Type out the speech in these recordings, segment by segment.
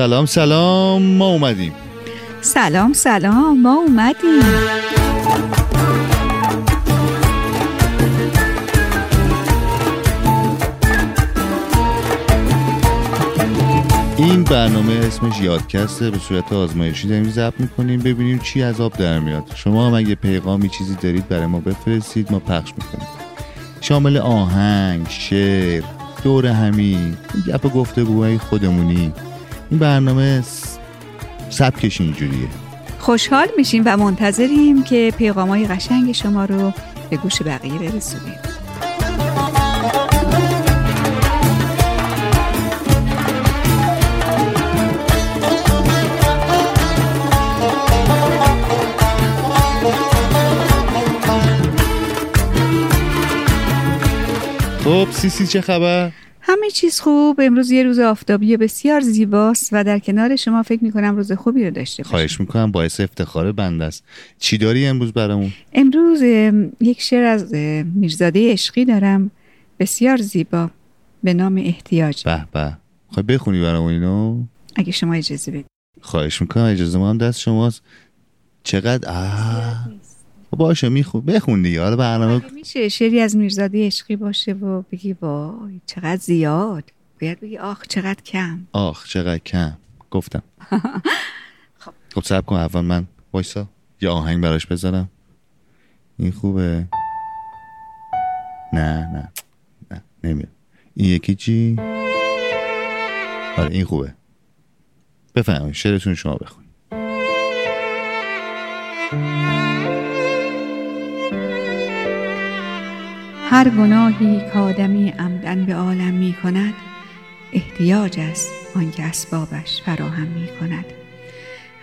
سلام سلام ما اومدیم. سلام سلام ما اومدیم. این برنامه اسمش یادکسته به صورت آزمایشی داریم ضبط می‌کنیم ببینیم چی از آب در میاد. شما هم اگه پیغامی چیزی دارید برای ما بفرستید ما پخش می‌کنیم. شامل آهنگ شعر دور همین گپ گفتگوهای خودمونی. این برنامه سبکش اینجوریه خوشحال میشیم و منتظریم که پیغامای قشنگ شما رو به گوش بقیه برسونیم خب سیسی چه خبر؟ همه چیز خوب. امروز یه روز آفتابی بسیار زیباست و در کنار شما فکر می‌کنم روز خوبی رو داشته باشیم. خواهش می‌کنم باعث افتخار بنده است. چی داری امروز برامون؟ امروز ام، یک شعر از میرزاده عشقی دارم. بسیار زیبا. به نام احتیاج. به به. خواهی بخونی برامون اینو؟ اگه شما اجازه بدید. خواهش می‌کنم اجازه ما هم دست شماست. چقدر؟ آه. خب باشه میخون بخون دیگه. حالا برنامه اگه میشه شعری از میرزاده عشقی باشه و بگی وای چقدر زیاد. باید بگی آخ چقدر کم. آخ چقدر کم. گفتم. خب. سب کن اول من. وایسا. یه آهنگ براش بذارم. این خوبه. نه نه. نه نمیاد. این یکی چی؟ آره این خوبه. بفهمید شعرتون شما بخون هر گناهی کادمی عمدن به عالم می کند احتیاج است آنکه اسبابش فراهم می کند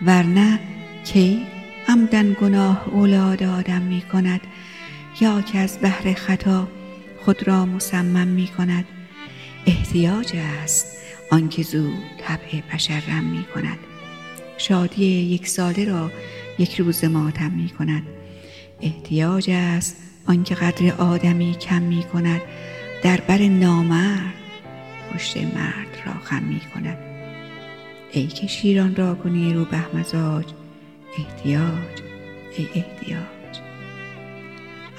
ورنه کی عمدن گناه اولاد آدم می کند یا که از بحر خطا خود را مسمم می کند احتیاج است آنکه زود طبع بشر رم می کند شادی یک ساله را یک روز ماتم می کند احتیاج است آنکه قدر آدمی کم می کند در بر نامرد پشت مرد را خم می کند ای که شیران را کنی رو به مزاج احتیاج ای احتیاج.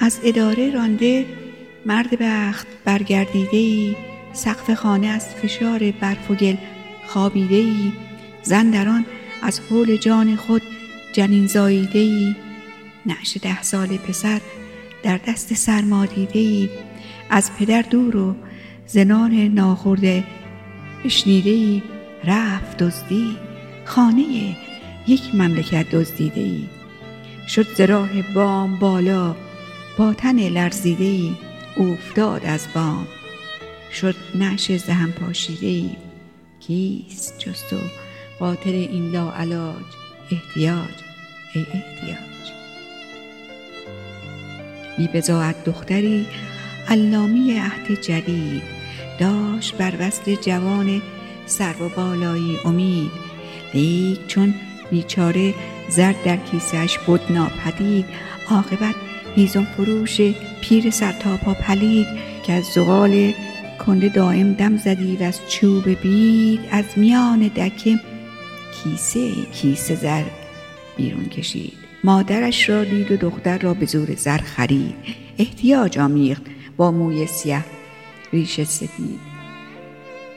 از اداره رانده مرد بخت برگردیده ای سقف خانه از فشار برف و گل خوابیده ای زن در آن از حول جان خود جنین زاییده ای نعش ده سال پسر در دست سرما دیده ای از پدر دور و زنان ناخورده بشنیده ای رفت دزدی خانه یک مملکت دزدیده ای. شد ز راه بام بالا با تن لرزیده ای افتاد از بام. شد نعش زهم پاشیده ای کیست جز تو قاتل این لاعلاج احتیاج ای احتیاج. بی دختری علامهٔ عهد جدید داشت بر وصل جوان سرو بالایی امید. لیک چون بیچاره زر در کیسهش بود ناپدید عاقبت هیزم فروش پیر سرتاپا پلید که از زغال کنده دائم دم زدی و از چوب بید از میان دکه کیسه کیسه زر بیرون کشید. مادرش را دید و دختر را به زور زر خرید. احتیاج آمیخت. با موی سیه ریش سفید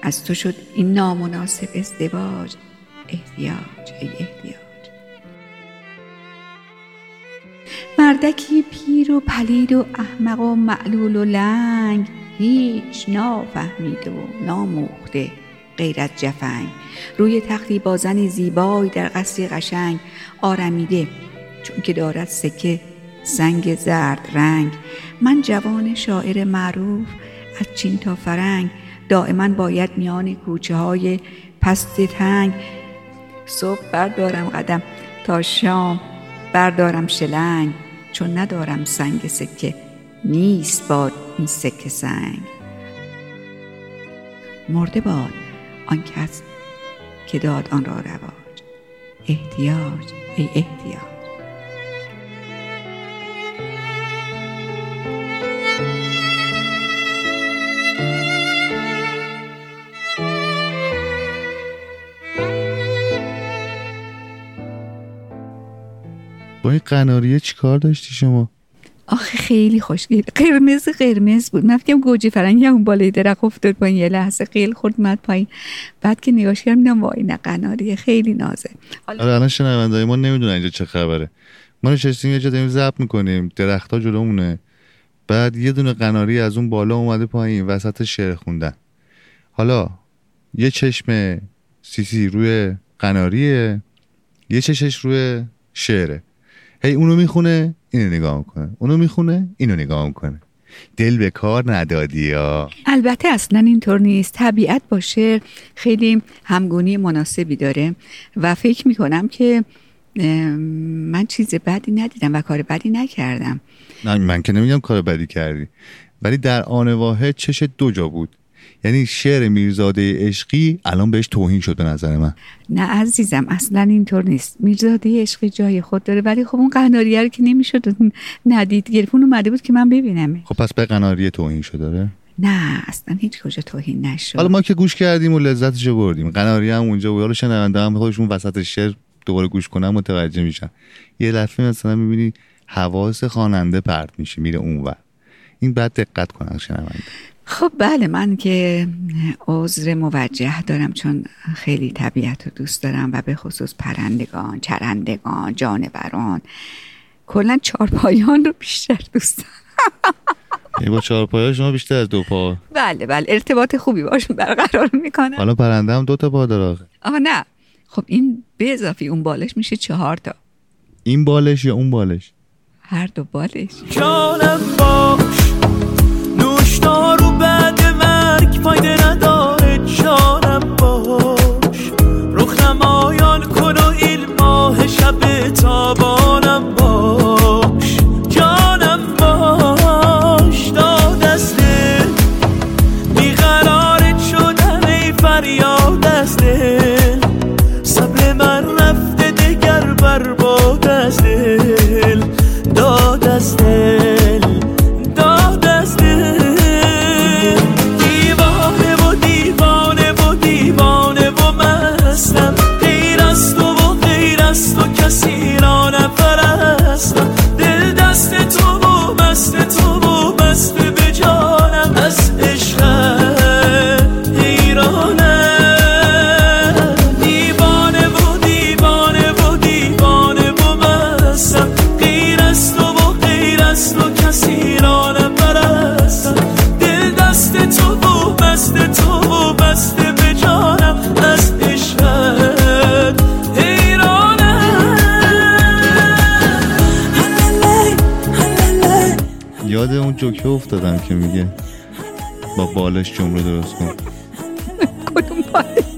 از تو شد این نامناسب ازدواج. احتیاج ای احتیاج. مردکی پیر و پلید و احمق و معلول و لنگ هیچ نافهمیده و ناموخته غیر از جفنگ. روی تختی با زنی زیبای در قصری قشنگ آرمیده. چون که دارد سکه سنگ زرد رنگ. من جوان شاعر معروف از چین تا فرنگ. دائما باید میان کوچه های پست تنگ. صبح بردارم قدم تا شام بردارم شلنگ. چون ندارم سنگ سکه نیست باد این سکه سنگ. مرده باد آن کس که داد آن را رواج. احتیاج ای احتیاج. با این قناریه چیکار داشتی شما؟ آخه خیلی خوشگل. قرمز قرمز بود. من فکرم گوجه فرنگی اون بالای درخت افتاد پایین. یه لحظه خیلی خورد مد پایین. بعد که نگاش کردم دیدم وای نه قناریه. خیلی نازه. آره الان شنوندای ما نمی‌دونن اینجا چه خبره. ما نشستیم یه جا داریم ضبط می‌کنیم. درختها جلومونه. بعد یه دونه قناری از اون بالا اومده پایین. وسط شعر خوندن. حالا یه چشم سیسی روی قناریه. یه چشش روی شعره. هی اونو می‌خونه اینو نگاه می‌کنه. اونو می‌خونه اینو نگاه می‌کنه. دل به کار ندادی یا البته اصلا اینطور نیست. طبیعت با شعر خیلی همگونی مناسبی داره. و فکر می‌کنم که من چیز بدی ندیدم و کار بدی نکردم. نه من که نمیگم کار بدی کردی. ولی در آن واحد چش دو جا بود. یعنی شعر میرزاده عشقی الان بهش توهین شد به نظر من. نه عزیزم اصلا اینطور نیست. میرزاده عشقی جای خود داره ولی خب اون قناریه رو که نمی‌شد ندید گرفت. اون اومده بود که من ببینم خب پس به قناری توهین شد داره نه اصلا هیچ کجا توهین نشد. حالا ما که گوش کردیم و لذتشو بردیم. قناری هم اونجا بود. حالا شنونده هم خودشون وسط شعر دوباره گوش کنن متوجه میشن. یه لحظه مثلا می‌بینی حواس خواننده پرت میشه میره اونور. این بعد دقت کنن شنونده. خب بله من که عذر موجه دارم چون خیلی طبیعت رو دوست دارم و به خصوص پرندگان چرندگان جانوران کلا چارپایان رو بیشتر دوست دارم. یعنی با چهار پایه شما بیشتر از دو پا؟ بله بله ارتباط خوبی باشون برقرار می‌کنم. حالا پرنده هم دو تا پا داره. آها نه. خب این به اضافه اون بالش میشه چهار تا. این بالش یا اون بالش؟ هر دو بالش. جانم افتادم که میگه با بالش جمله درست کن. کدوم بالش؟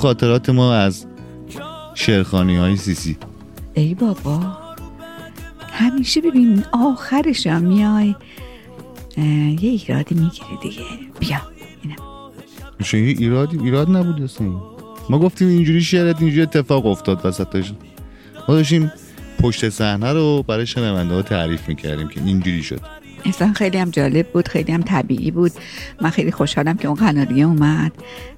خاطرات ما از شعرخانی های سیسی. ای بابا همیشه ببین آخرش هم میای یه ایرادی می‌گیری دیگه. بیا اینم یه ایرادی ایراد نبود اصلا. ما گفتیم اینجوری شعرت اینجوری اتفاق افتاد وسطش. ما داشتیم پشت صحنه رو برای شنونده ها تعریف می‌کردیم که اینجوری شد. اصلا خیلی هم جالب بود خیلی هم طبیعی بود. من خیلی خوشحالم که اون قناریه اومد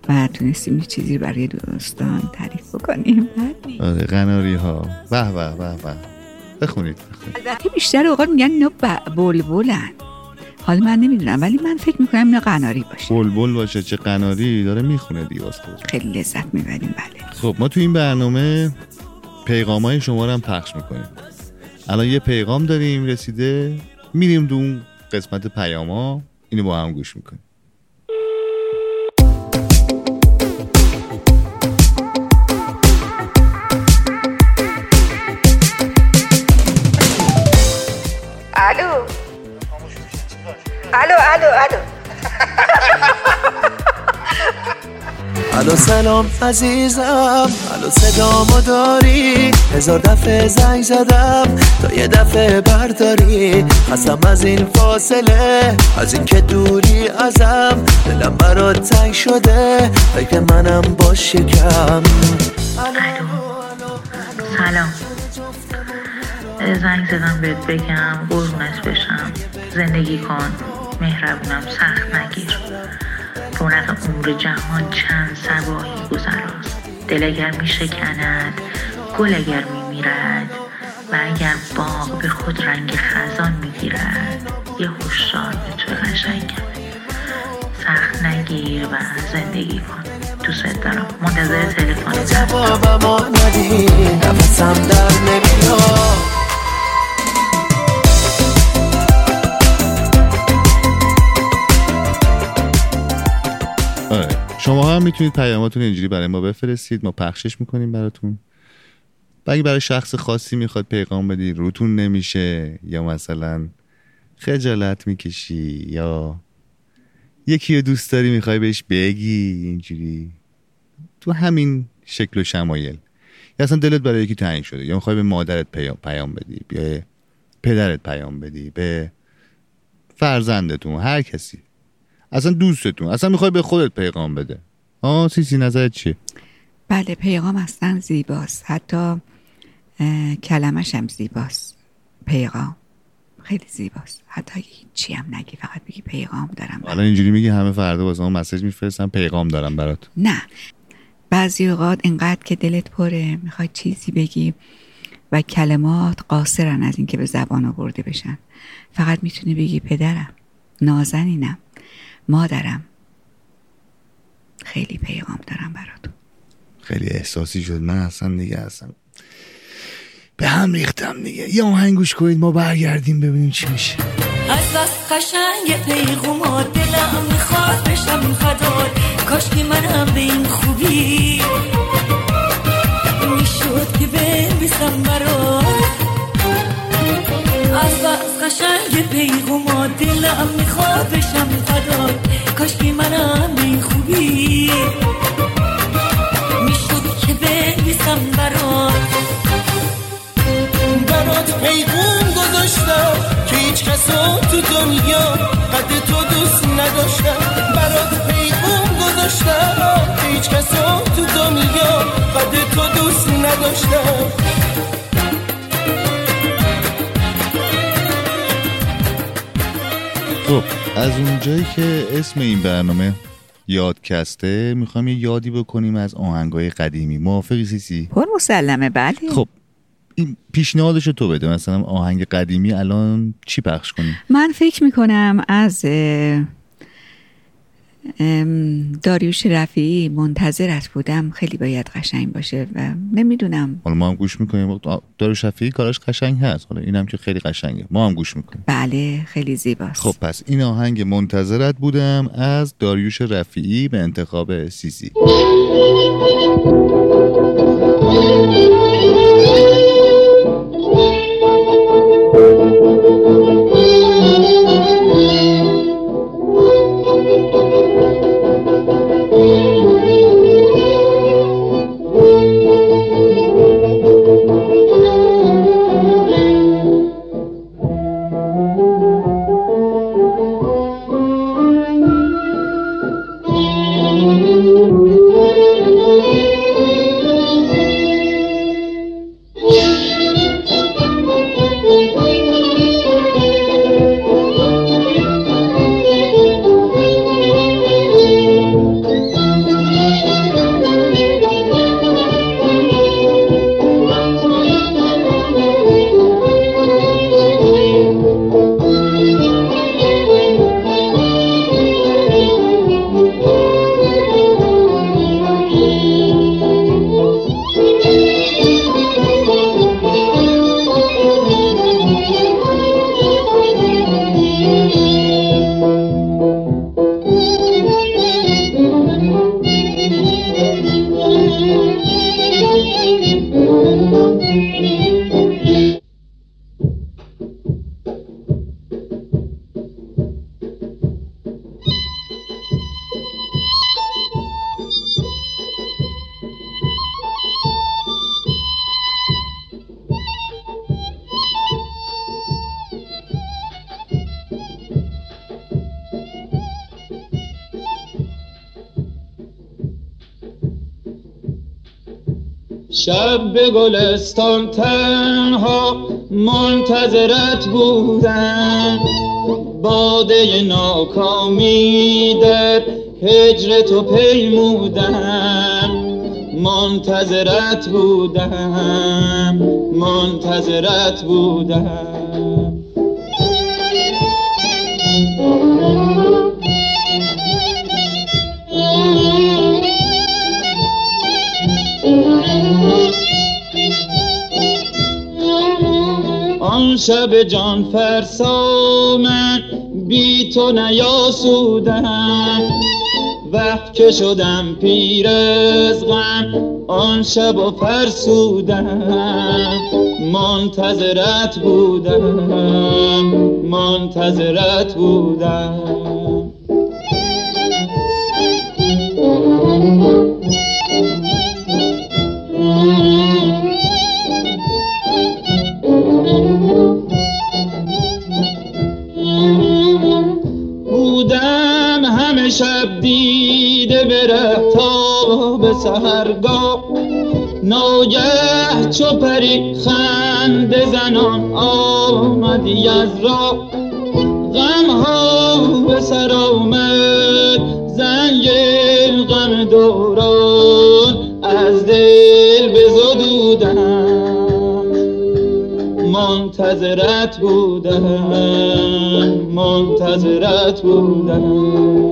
و تونستیم یه چیزی برای دوستان تعریف بکنیم. آره قناری ها به به به به. بخونید البته بیشتر اوقات میگن اینا بلبلن. حالا من نمی‌دونم ولی من فکر می‌کنم اینا قناری باشه. بلبل باشه چه قناری؟ داره می‌خونه خودش. خیلی لذت می‌بریم بله. خب ما تو این برنامه پیغام های شما رو هم پخش می‌کنیم. الان یه پیغام داریم رسیده میریم دو اون قسمت پیام ها اینو با هم گوش می‌کنیم. الو سلام عزیزم الو صدامو داری؟ هزار دفعه زنگ زدم تا یه دفعه برداری. هستم از این فاصله از این که دوری ازم. دلم برات تنگ شده فکر منم باش کم سلام. زنگ زدم بهت بگم قربونت بشم. زندگی کن. مهربونم سخت نگیر. رونق عمر جهان چند سبایی گذراست. دل اگر می شکند گل اگر می میرد و اگر باغ به خود رنگ خزان می گیرد یه هوشیار به تو قشنگم سخت نگیر و زندگی کن. دوست دارم. منتظر تلفن. جوابم ندی. نفسم در نمیاد هم می‌تونید پیاماتون اینجوری برای ما بفرستید. ما پخشش می‌کنیم براتون. اگه برای شخص خاصی می‌خواد پیغام بدی روتون نمیشه یا مثلا خجالت می‌کشی یا یکی رو دوست داری می‌خوای بهش بگی اینجوری. تو همین شکل و شمایل. یا اصلا دلت برای یکی تنگ شده یا می‌خوای به مادرت پیام, پیام بدی به پدرت پیام بدی به فرزندتون هر کسی. اصلا دوستتون. اصلا می‌خوای به خودت پیغام بده. آه سیسی نظرت چیه؟ بله پیغام اصلا زیباست. حتی کلمش هم زیباست. پیغام خیلی زیباست. حتی هیچی هم نگی فقط بگی پیغام دارم الان اینجوری میگی همه فردا واسه ما مسیج میفرستن پیغام دارم برات. نه. بعضی اوقات اینقدر که دلت پره می‌خوای چیزی بگی و کلمات قاصرن از اینکه به زبان آورده بشن. فقط می‌تونی بگی پدرم نازنینم مادرم خیلی پیغام دارم براتون. خیلی احساسی شد. من اصلا دیگه اصلا به هم ریختم دیگه. یه آهنگ گوش کنید ما برگردیم ببینیم چی میشه. از دست قشنگ پیغومات دلم می‌خواد بشم فدار کاش که منم به این خوبی می‌شد که بنویسم برات. از دست قشنگ پیغومات دلم می‌خواد بشم فدار کاش که منم می‌شد که بنویسم برات. برات پیغون گذاشتم که هیچ کسا تو دنیا قد تو دوست نداشتم. برات پیغون گذاشتم که هیچ کسا تو دنیا قد تو دوست نداشتم. خب از اونجایی که اسم این برنامه یادکسته می‌خوام یه یادی بکنیم از آهنگای قدیمی. موافقی سیسی؟ پر مسلمه بله. خب این پیشنهادشو تو بده. مثلا آهنگ قدیمی الان چی پخش کنیم؟ من فکر می‌کنم از داریوش رفیعی منتظرت بودم. خیلی باید قشنگ باشه و نمی‌دونم. حالا ما هم گوش می‌کنیم. دارو شفیعی کاراش قشنگ هست. حالا اینم که خیلی قشنگه. ما هم گوش می‌کنیم. بله خیلی زیباست. خب پس این آهنگ منتظرت بودم از داریوش رفیعی به انتخاب سیسی شب به گلستان تنها منتظرت بودم. باده ناکامی در هجر تو پیمودم. منتظرت بودم منتظرت بودم. آن شب جان فرسا من بی تو نیاسودم. وقت که شدم پیر از غم آن شب و فرسودم. منتظرت بودم منتظرت بودم. سهرگاه ناگه چو پری خنده زنان آمدی از راه. غم ها به سر آمد زنگ غم دوران از دل بزدودم منتظرت بودم منتظرت بودم.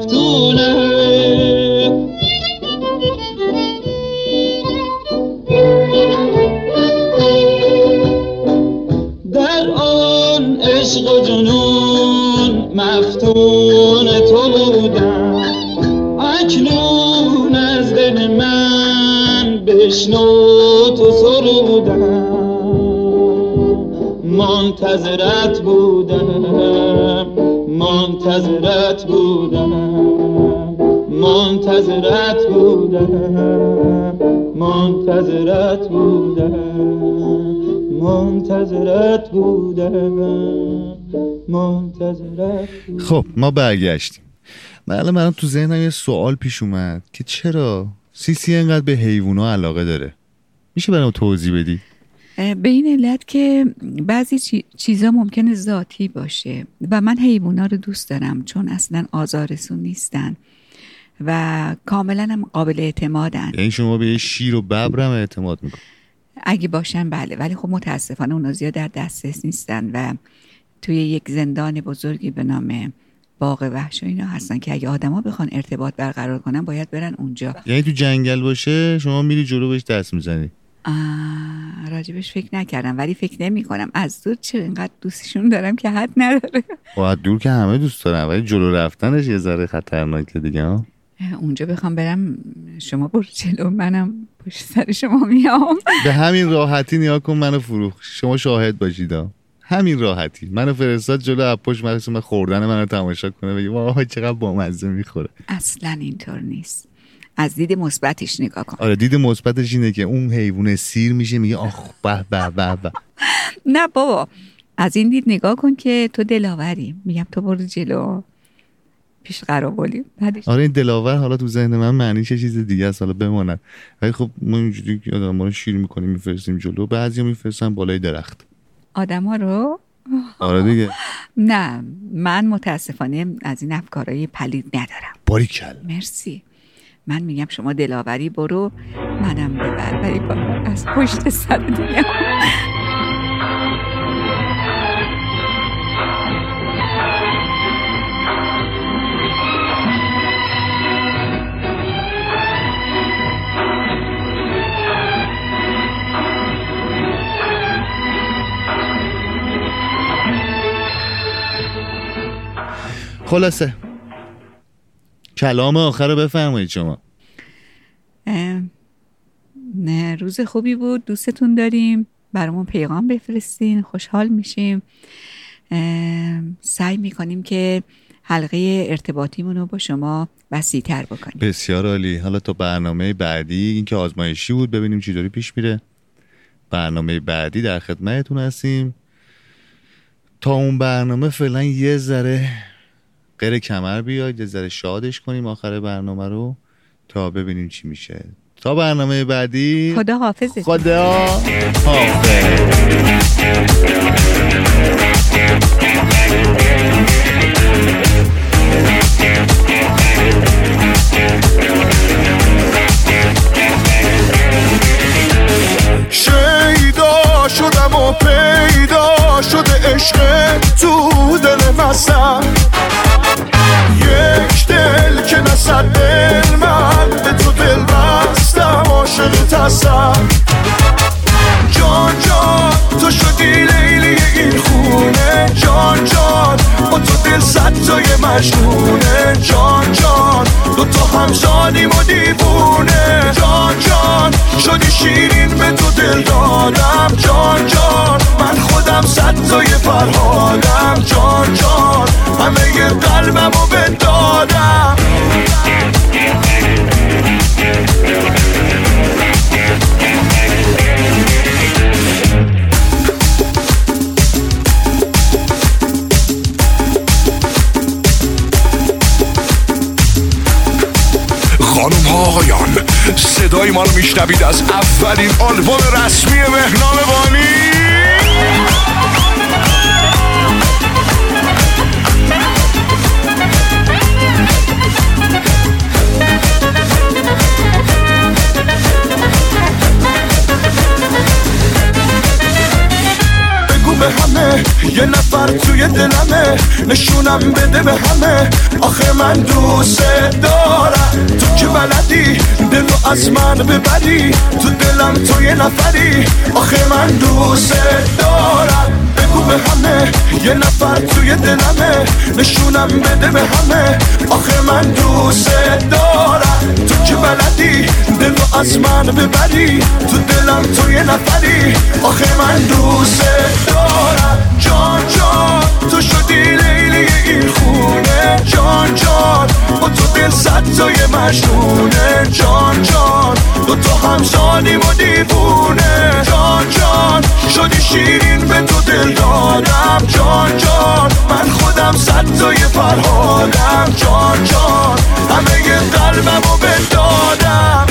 مفتونه در آن عشق و جنون مفتون تو بودم. اکنون از دل من بشنو تو سرودم منتظرت بودم منتظرت بودم منتظرت بودم. منتظرت بودم. منتظرت بودم. منتظرت بودم. خب ما برگشتیم. من الان برام تو ذهنم یه سوال پیش اومد که چرا سیسی انقدر به حیوونا علاقه داره؟ میشه برام توضیح بدی؟ به این علت که بعضی چی- چیزا ممکنه ذاتی باشه و من حیوونا رو دوست دارم چون اصلا آزارسون نیستن. و کاملا هم قابل اعتمادن. یعنی شما به شیر و ببرم اعتماد می‌کنی اگه باشن بله. ولی خب متاسفانه اونا زیاد در دسترس نیستن و توی یک زندان بزرگی به نام باغ وحش و اینا هستن که اگه آدما بخوان ارتباط برقرار کنن باید برن اونجا. یعنی تو جنگل باشه شما میری جلو بهش دست می‌زنی. راجبش فکر نکردم ولی فکر نمی کنم از دور چه اینقدر دوستشون دارم که حد نداره. باید خب دور که همه دوست دارن ولی جلو رفتنش یه ذره خطرناکه دیگه ها؟ اونجا بخوام برم شما برو جلو منم پشت سر شما میام. به همین راحتی نیا کن منو فروخ شما شاهد باشید. همین راحتی. منو فرستاد جلو اپوش من خوردن منو تماشا کنه. بگی وای چقدر بامزه می‌خوره. اصلا اینطور نیست. از دید مثبتش نگاه کن. آره دید مثبتش اینه که اون حیوان سیر میشه میگه آخ به به به به. نه بابا از این دید نگاه کن که تو دلاوری. میگم تو برو جلو. پیش قراولی بعدش آره این دلاور حالا تو ذهن من معنیش یه چیز دیگه است؟ حالا بماند. ولی خب ما اینجوری که آدم رو شیر می‌کنیم میفرستیم جلو. بعضیا میفرستن بالای درخت. آدما رو؟ آره دیگه. نه من متاسفانه از این افکارهای پلید ندارم. باریکل. مرسی. من میگم شما دلاوری برو منم ببر. ولی با- از پشت سر دیگه خلاصه. کلام آخر رو بفرمایید شما. نه روز خوبی بود دوستتون داریم برامون پیغام بفرستین خوشحال میشیم. سعی می‌کنیم که حلقه ارتباطیمون رو با شما وسیع تر بکنیم. بسیار عالی. حالا تا برنامه بعدی این که آزمایشی بود ببینیم چی داری پیش میره. برنامه بعدی در خدمتتون هستیم. تا اون برنامه فعلا یه ذره غیر کمر بیاید یه ذره شادش کنیم آخر برنامه رو تا ببینیم چی میشه. تا برنامه بعدی. خدا حافظت. خدا حافظ. شدم و پیدا شده عشق تو دل مسم یک دل که نصد دل من به تو دل بستم تای فرهادم جان جان همه قلبم رو خانم ها آقایان صدای ما رو میشنوید از اولین آلبوم رسمی مهنام بانی به همه یه نفر توی دلمه نشونم بده به همه. آخه من دوست دارم. تو که بلدی دلو از من ببری. تو دلم تو یه نفری. آخه من دوست دارم. بگو به همه. یه نفر توی دلمه. نشونم بده به همه. آخه من دوست دارم. تو که بلدی؟ دلو از من ببری. تو دلم تو یه نفری. آخه من دوست دارم. جان جان تو شدی لیلی این خونه. جان جان با تو دل صد تای مجنونه. جان جان دو تا همسانیم و دیوونه. جان جان شدی شیرین به تو دل دادم. جان جان من خودم صد تای فرهادم. جان جان همه یه قلبم و بدادم